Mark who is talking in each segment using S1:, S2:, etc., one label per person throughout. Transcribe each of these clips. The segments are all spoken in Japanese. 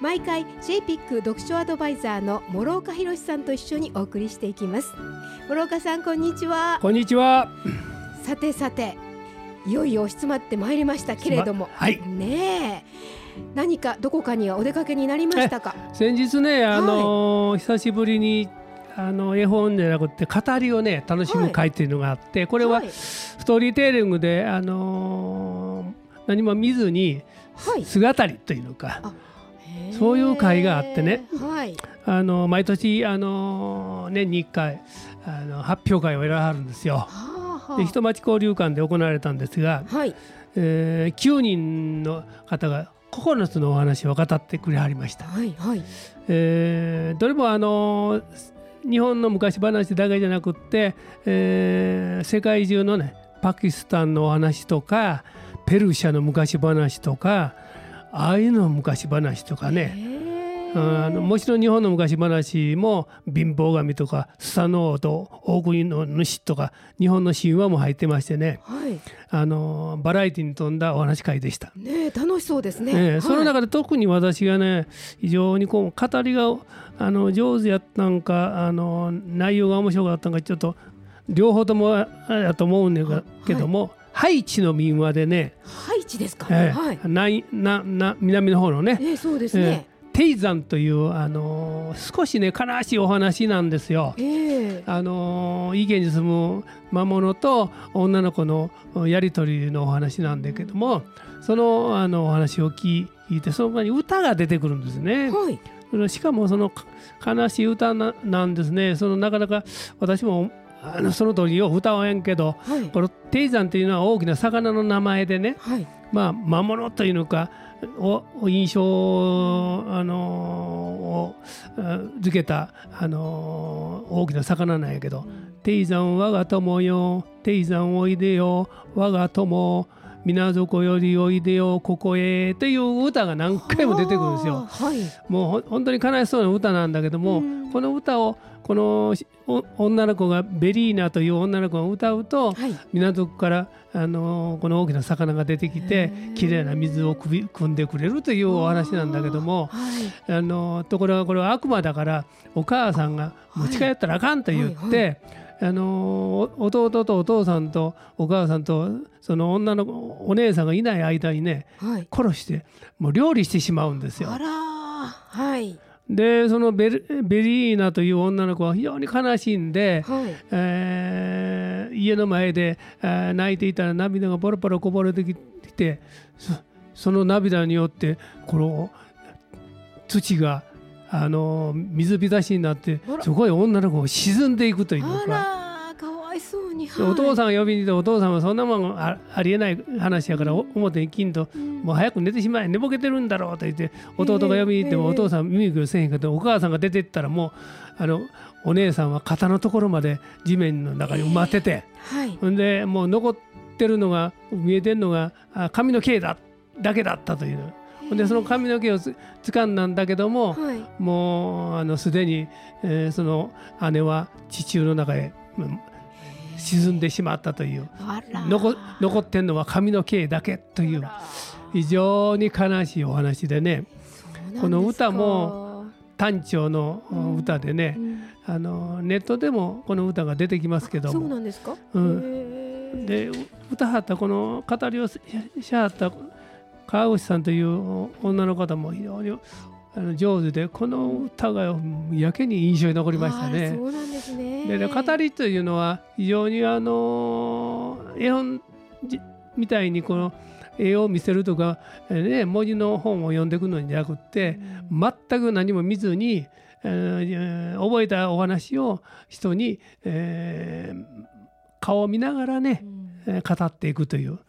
S1: 毎回 JPIC 読書アドバイザーの諸岡博さんと一緒にお送りしていきます。諸岡さんこんにちは。
S2: こんにちは。
S1: さてさていよいよ押し詰まってまいりましたけれども、
S2: はい。
S1: ねえ。何かどこかにはお出かけになりましたか？
S2: 先日ねあのー久しぶりにあの絵本じゃなくて語りをね楽しむ会っていうのがあって、これは
S1: はい。
S2: ストーリーテーリングであのー何も見ずに
S1: はい。
S2: 姿りというのか、そういう会があってね。
S1: はい。
S2: あの毎年あの年に1回あの発表会をやらはるんですよ。
S1: はあは
S2: で人町交流館で行われたんですが、
S1: あはい。
S2: えー9人の方が9つのお話を語ってくれはりました。
S1: はいはい。
S2: えーどれもあの日本の昔話だけじゃなくって、えー世界中のねパキスタンのお話とかペルシャの昔話とかああいうの昔話とかね、あのもちろん日本の昔話も貧乏神とかスサノオと大国の主とか日本の神話も入ってましてね。
S1: はい。
S2: あのバラエティに富んだお話会でした。
S1: ねえ楽しそうですね、
S2: ええ
S1: はい。
S2: その中で特に私がね非常にこう語りがあの上手やったんかあの内容が面白かったんかちょっと両方ともやと思うんだけども、ハイチの民話でね、
S1: ハイチですか、
S2: ええ
S1: はい
S2: ないなな南の方のね、
S1: ええそうですね、
S2: テイザンというあの少しね悲しいお話なんですよ。
S1: ええ
S2: あのいい家に住む魔物と女の子のやり取りのお話なんだけどもそのあのお話を聞いてその場に歌が出てくるんですね。
S1: はい
S2: しかもそのか悲しい歌ななんですね。そのなかなか私もあのその通りよう歌わへんけど
S1: はい。
S2: このテイザンというのは大きな魚の名前でね
S1: はい。
S2: まあ魔物というのかおお印象あのをあ付けたあの大きな魚なんやけど「テイザン我が友よテイザンおいでよ我が友水底よりおいでよここへ」という歌が何回も出てくるんですよ。
S1: はい。
S2: もう本当に悲しそうな歌なんだけども、
S1: うん。
S2: この歌をこの女の子がベリーナという女の子が歌うと、
S1: はい。
S2: 港からあのこの大きな魚が出てきてきれいな水をくび汲んでくれるというお話なんだけども
S1: はい。
S2: あのところがこれは悪魔だからお母さんが持ち帰ったらあかんと言って、
S1: はい
S2: あのお弟とお父さんとお母さんとその女の子お姉さんがいない間にね
S1: はい。
S2: 殺してもう料理してしまうんですよ。
S1: はい。
S2: でそのベルベリーナという女の子は非常に悲しいんで、
S1: はい。
S2: えー家の前で、えー泣いていたら涙がポロポロこぼれてきてそその涙によってこの土があの水浸しになって
S1: あら。
S2: そこへ女の子が沈んでいくというか。お父さんが呼びに行ってお父さんはそんなもんあありえない話やからお表に金と
S1: ん。
S2: もう早く寝てしまえ寝ぼけてるんだろうと言って弟が呼びに行っても
S1: ええ
S2: お父さん耳くせへんかったお母さんが出てったらもうあのお姉さんは肩のところまで地面の中に埋まってて
S1: はい。
S2: ほんでもう残ってるのが見えてるのがあ髪の毛だだけだったというでその髪の毛をつ掴んだんだけども
S1: はい。
S2: もうあのすでに、えーその姉は地中の中へうん沈んでしまったという。残残ってんのは髪の毛だけという。非常に悲しいお話でね。この歌も短調の
S1: うん。
S2: 歌でね、あのネットでもこの歌が出てきますけど
S1: そう
S2: も
S1: なんですか、
S2: うん。で歌はったこの語りをししはった川口さんという女の方も非常にあの上手でこの歌がやけに印象に残りましたね。
S1: そ。うなんですね。
S2: でね語りというのは非常にあの絵本じみたいにこの絵を見せるとか、えーね、文字の本を読んでいくのじゃなくって全く何も見ずに、えー覚えたお話を人に、えー顔を見ながらね、
S1: うん。
S2: えー語っていくという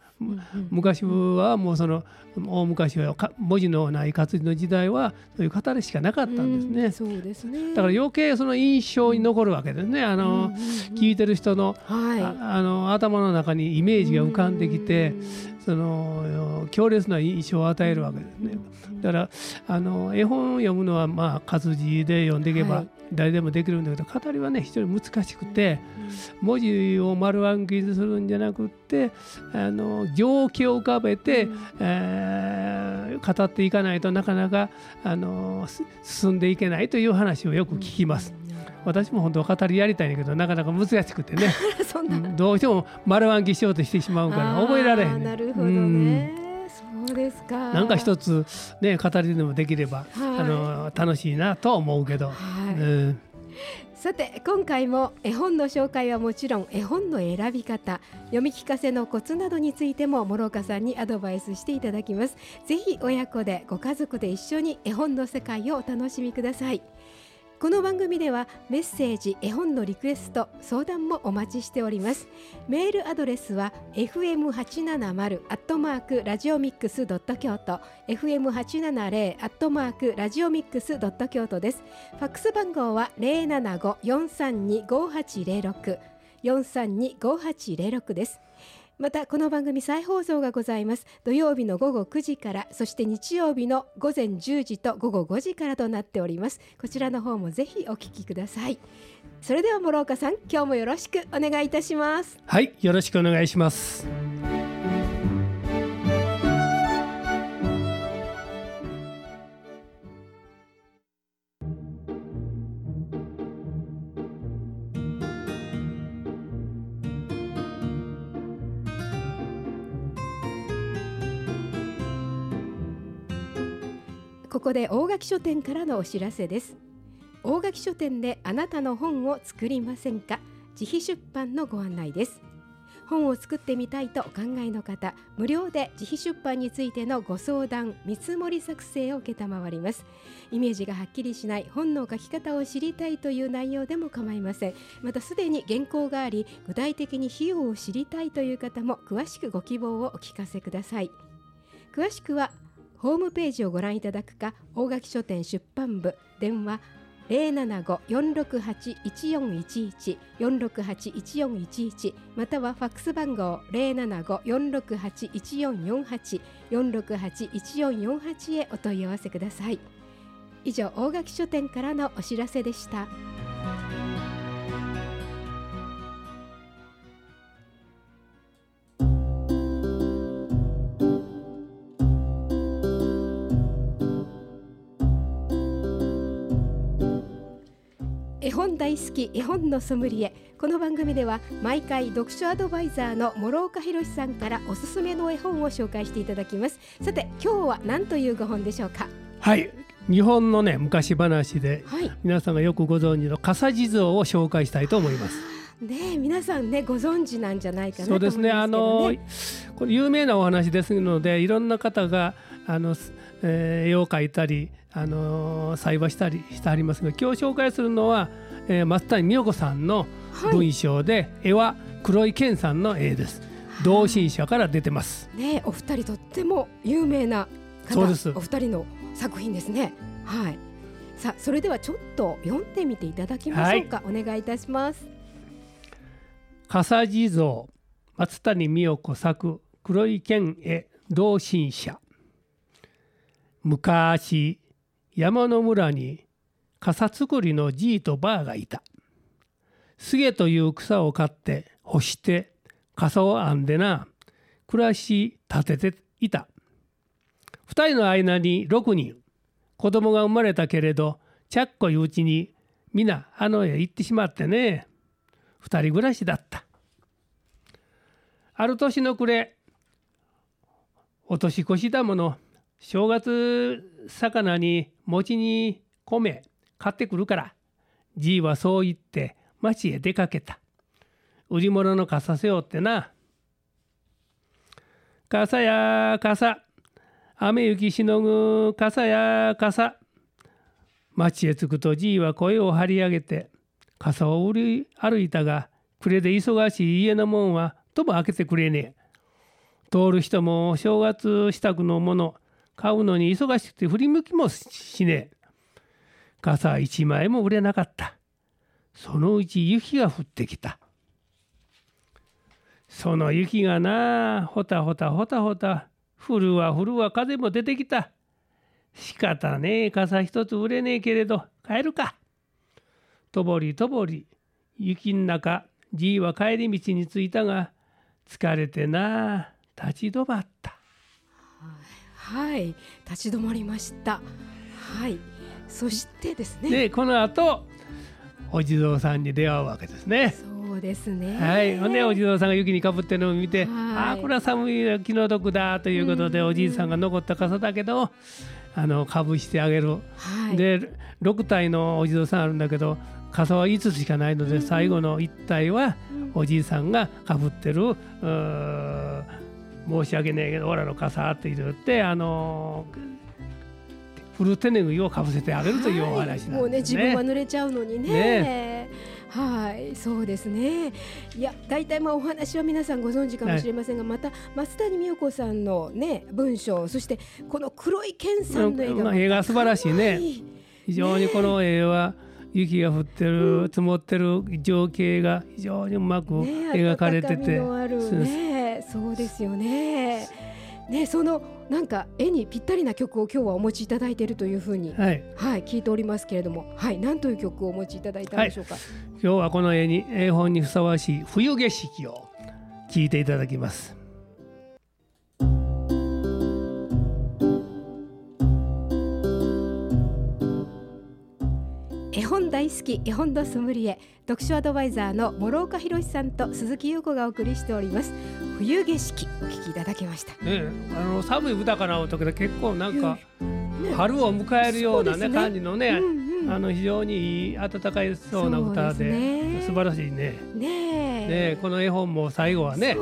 S2: 昔はもうその大昔は文字のない活字の時代はそういう語りしかなかったんですね。うん、
S1: そうですね。
S2: だから余計その印象に残るわけですね。あの、聞いてる人の,、はい、あの頭の中にイメージが浮かんできて、その強烈な印象を与えるわけですね。だからあの絵本を読むのはまあ活字で読んでいけば誰でもできるんだけど、語りはね非常に難しくて、文字を丸暗記するんじゃなくってあの情景を浮かべて、えー、語っていかないとなかなかあの進んでいけないという話をよく聞きます。私も本当は語りやりたいんだけどなかなか難しくてね。どうしても丸暗記しようとしてしまうから覚えられへん、
S1: ね、なるほどね、そうですか？
S2: なんか一つね語りでもできれば、はい、あの楽しいなと思うけど、はい。うん。
S1: さて今回も絵本の紹介はもちろん絵本の選び方読み聞かせのコツなどについても諸岡さんにアドバイスしていただきます。ぜひ親子でご家族で一緒に絵本の世界をお楽しみくださいこの番組ではメッセージ絵本のリクエスト相談もお待ちしております。メールアドレスは fm870 アットマークラジオミックスドット京都。fm870 アットマークラジオミックスドット京都です。ファックス番号は075-432-5806 432-5806です。またこの番組再放送がございます。土曜日の午後9時からそして日曜日の午前10時と午後5時からとなっております。こちらの方もぜひお聞きください。それでは諸岡さん今日もよろしくお願いいたします。
S2: はいよろしくお願いします。
S1: ここで大垣書店からのお知らせです。大垣書店であなたの本を作りませんか？自費出版のご案内です。本を作ってみたいとお考えの方無料で自費出版についてのご相談見積もり作成を承ります。イメージがはっきりしない本の書き方を知りたいという内容でも構いません。またすでに原稿があり具体的に費用を知りたいという方も詳しくご希望をお聞かせください。詳しくはホームページをご覧いただくか大垣書店出版部電話075-468-1411 468-1411またはファックス番号075-468-1448 468-1448へお問い合わせください以上大垣書店からのお知らせでした。絵本大好き絵本のソムリエ。この番組では毎回読書アドバイザーの諸岡博さんからおすすめの絵本を紹介していただきます。さて今日は何というご本でしょうか？
S2: はい。日本のね昔話で、はい、皆さんがよくご存知の笠地蔵を紹介したいと思います。
S1: ね皆さんねご存知なんじゃないかな、
S2: ね、そうですね。あのこれ有名なお話ですのでいろんな方があの、えー、絵を描いたりあの裁判したりしてありますが今日紹介するのは、えー、松谷美代子さんの文章で、はい、絵は黒井健さんの絵です。同心者から出てます。
S1: ねお二人とっても有名なそうですお二人の作品ですね。はい。さあそれではちょっと読んでみていただきましょうか。はい、お願いいたします。
S2: 笠地蔵松谷美代子作黒井健絵同心者昔山の村に傘作りのじいとばあがいた。すげという草を買って干して傘を編んでな暮らし立てていた。二人の間に六人子供が生まれたけれどちゃっこいうちに皆あのへ行ってしまってね二人暮らしだった。ある年の暮れお年越しだもの正月魚に餅に米買ってくるからじいはそう言って町へ出かけた。売り物の傘背負ってな。傘や傘。雨雪しのぐ傘や傘。町へ着くとじいは声を張り上げて傘を売り歩いたが暮れで忙しい家の門はとも開けてくれねえ。通る人も正月支度のもの買うのに忙しくて振り向きもしねえ。傘一枚も売れなかった。そのうち雪が降ってきた。その雪がなあほたほたほたほた。降るわ降るわ風も出てきた。仕方ねえ傘一つ売れねえけれど帰るか。とぼりとぼり雪ん中じいは帰り道に着いたが疲れてなあ立ち止まった。
S1: はい。立ち止まりました。はい。そしてですね。
S2: でこの後お地蔵さんに出会うわけですね。
S1: そうですね。
S2: はい。ほんでお地蔵さんが雪にかぶってるのを見て、
S1: はい。
S2: ああこれは寒い気の毒だということで、
S1: うん。
S2: おじいさんが残った傘だけどあのかぶしてあげる、
S1: はい。
S2: で6体のお地蔵さんあるんだけど傘は5つしかないので、
S1: うん
S2: 最後の1体は
S1: うん。
S2: おじいさんがかぶってるうー申し訳ねえけどオラの傘って言ってあの古手拭いをかぶせてあげるというお話なんですね。
S1: はいもうね自分は濡れちゃうのにね。
S2: ね。
S1: はいそうですね。いや大体まあお話は皆さんご存知かもしれませんが、また松谷美代子さんのね文章そしてこの黒い健さんの絵が
S2: まあ絵が素晴らしいね。非常にこの絵は雪が降ってる積もってる情景が非常にうまく
S1: ね
S2: 描かれてて、
S1: のあるねそうですよね。ねそのなんか絵にぴったりな曲を今日はお持ちいただいているというふうに
S2: はい、
S1: はい聞いておりますけれどもはい何という曲をお持ちいただいたんでしょうか、
S2: 今日はこの絵に絵本にふさわしい冬景色を聞いていただきます。
S1: 本大好き絵本のソムリエ読書アドバイザーの諸岡博さんと鈴木優子がお送りしております。冬景色お聞きいただきました。
S2: ね、あの寒い歌かな音で結構なんか
S1: ね。
S2: 春を迎えるようなね
S1: ね。
S2: 感じのね、
S1: うんうん
S2: あの非常にいい温かいそうな歌で
S1: ですね
S2: 素晴らしいね。
S1: ねえ
S2: ねこの絵本も最後はね。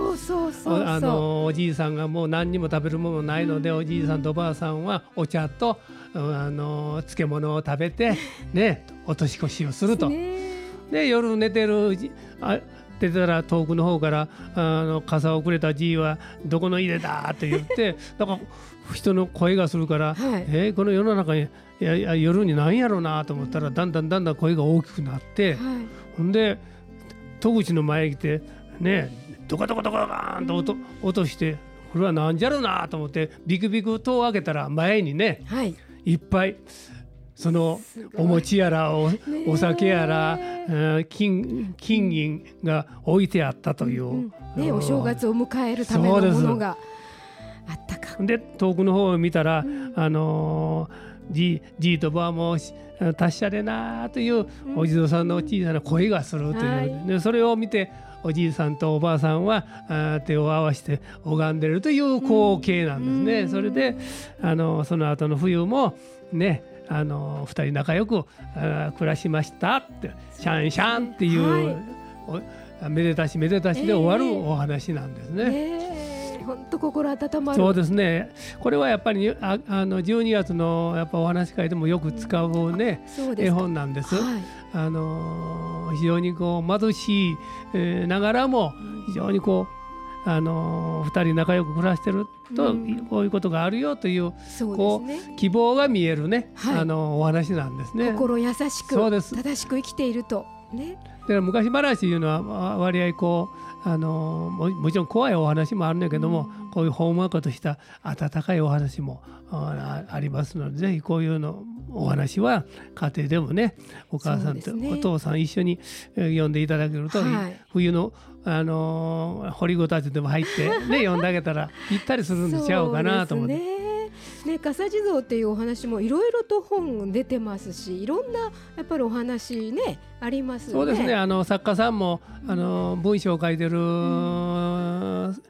S2: あのおじいさんがもう何にも食べるものないので、おじいさんとおばあさんはお茶とうんあの漬物を食べてねお年越しをすると。
S1: ね
S2: で夜寝てるあ出たら遠くの方からあの傘をくれたじいは「どこの家だ?」って言ってだから人の声がするから「
S1: はい
S2: えーこの世の中にいやいや夜に何やろうな?」と思ったらだんだんだんだん声が大きくなって
S1: はい
S2: ほんで戸口の前に来てねドカドカドカガーンと音,、音してこれは何じゃろうなと思ってビクビク戸を開けたら前にね
S1: はい
S2: いっぱいそのお餅やらお
S1: え
S2: お酒やら、え。ー金金銀が置いてあったという。
S1: うんね
S2: うん。
S1: お正月を迎えるためのものがあったか。
S2: で遠くの方を見たら、
S1: ん。
S2: あのーじじいとばあもし達者でなーという
S1: うん。
S2: お地蔵さんの小さな声がするという、
S1: はい。
S2: でそれを見ておじいさんとおばあさんはあー手を合わせて拝んでるという光景なんですね。
S1: うん。
S2: それであのその後の冬もねあの二人仲良く暮らしましたってシャンシャンっていう、
S1: はい。
S2: おめでたしめでたしで終わる
S1: ええ
S2: お話なんですね。
S1: ね本当心温まる。
S2: そうですね。これはやっぱりああの12月のやっぱお話し会でもよく使うね、
S1: うですか。
S2: 本なんです。
S1: はい。
S2: あのー非常にこう貧しい、えーながらも非常にこうあのー二人仲良く暮らしてると、
S1: うん。
S2: こういうことがあるよというこ
S1: ですね。
S2: 希望が見えるね、
S1: はい。
S2: あのお話なんですね。
S1: 心優しく正しく生きていると。ね。
S2: だから昔話というのはわ割合こうあのももちろん怖いお話もあるんだけども、こういうほんわかとした温かいお話もあありますのでぜひこういうのお話は家庭でもねお母さんとお父さん一緒にえー読んでいただけると、
S1: はい。
S2: 冬のあのー掘りごたつでも入ってね 読んであげたらぴったりするんでちゃうかなと思って。
S1: ね、笠地蔵っていうお話もいろいろと本出てますしいろんなやっぱりお話ねありますよね。
S2: そうですね。あの作家さんもあの文章を書いてる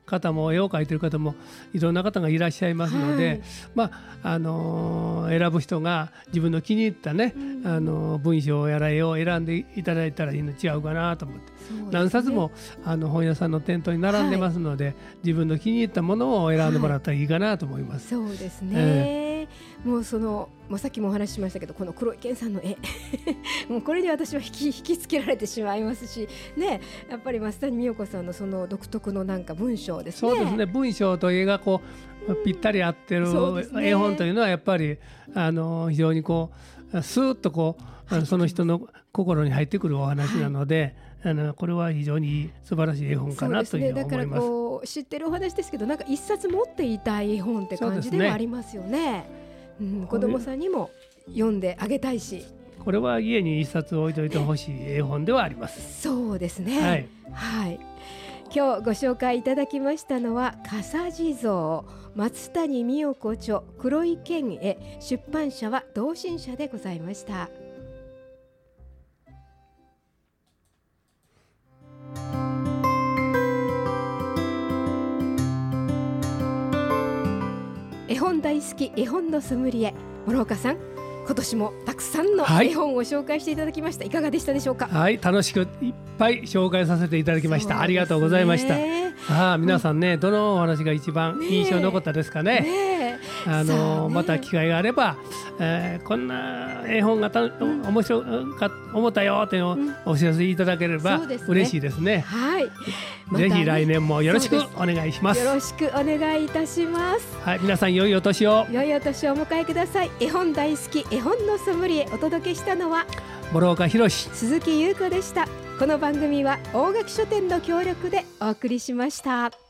S2: 方も絵を描いてる方もいろんな方がいらっしゃいますので、
S1: はい。
S2: まああの選ぶ人が自分の気に入ったね、
S1: うん。
S2: あの文章やら絵を選んでいただいたらいいの違うかなと思って、
S1: ね。
S2: 何冊もあの本屋さんの店頭に並んでますので、自分の気に入ったものを選んでもらったらいいかなと思います。
S1: そうですね、もうそのもうさっきもお話ししましたけどこの黒井健さんの絵。もうこれに私は引き引きつけられてしまいますしねやっぱり増谷美代子さんのその独特のなんか文章ですね。
S2: そうですね。文章と絵がこうぴったり合ってる絵本というのはやっぱりあの非常にこうスーッとこうその人の心に入ってくるお話なので、はい、あのこれは非常に素晴らしい絵本かなというふうに思います。ね、だからこ
S1: う知ってるお話ですけどなんか一冊持っていたい絵本って感じではありますよね。うん、子供さんにも読んであげたいし
S2: これは家に一冊置いといてほしい絵本ではあります。
S1: そうですね。はい。はい。今日ご紹介いただきましたのは笠地蔵松谷美代子著黒井健へ出版社は同心社でございました。絵本大好き絵本のソムリエ。諸岡さん今年もたくさんの絵本を紹介していただきました、はい、いかがでしたでしょうか？
S2: はい楽しくいっぱい紹介させていただきました、ね、ありがとうございました。ああ皆さんね、どのお話が一番印象残ったですかね。ねあの、ね、また機会があれば、えー、こんな絵本がた、うん、面白か思ったよっていうのをお知らせいただければ、うんね、嬉しいですね
S1: はい
S2: ぜひ来年もよろしくお願いします。
S1: よろしくお願いいたします。
S2: はい、皆さん良いお年を。
S1: 良いお年をお迎えください。絵本大好き絵本のソムリエお届けしたのは
S2: 諸岡博
S1: 鈴木優子でした。この番組は大垣書店の協力でお送りしました。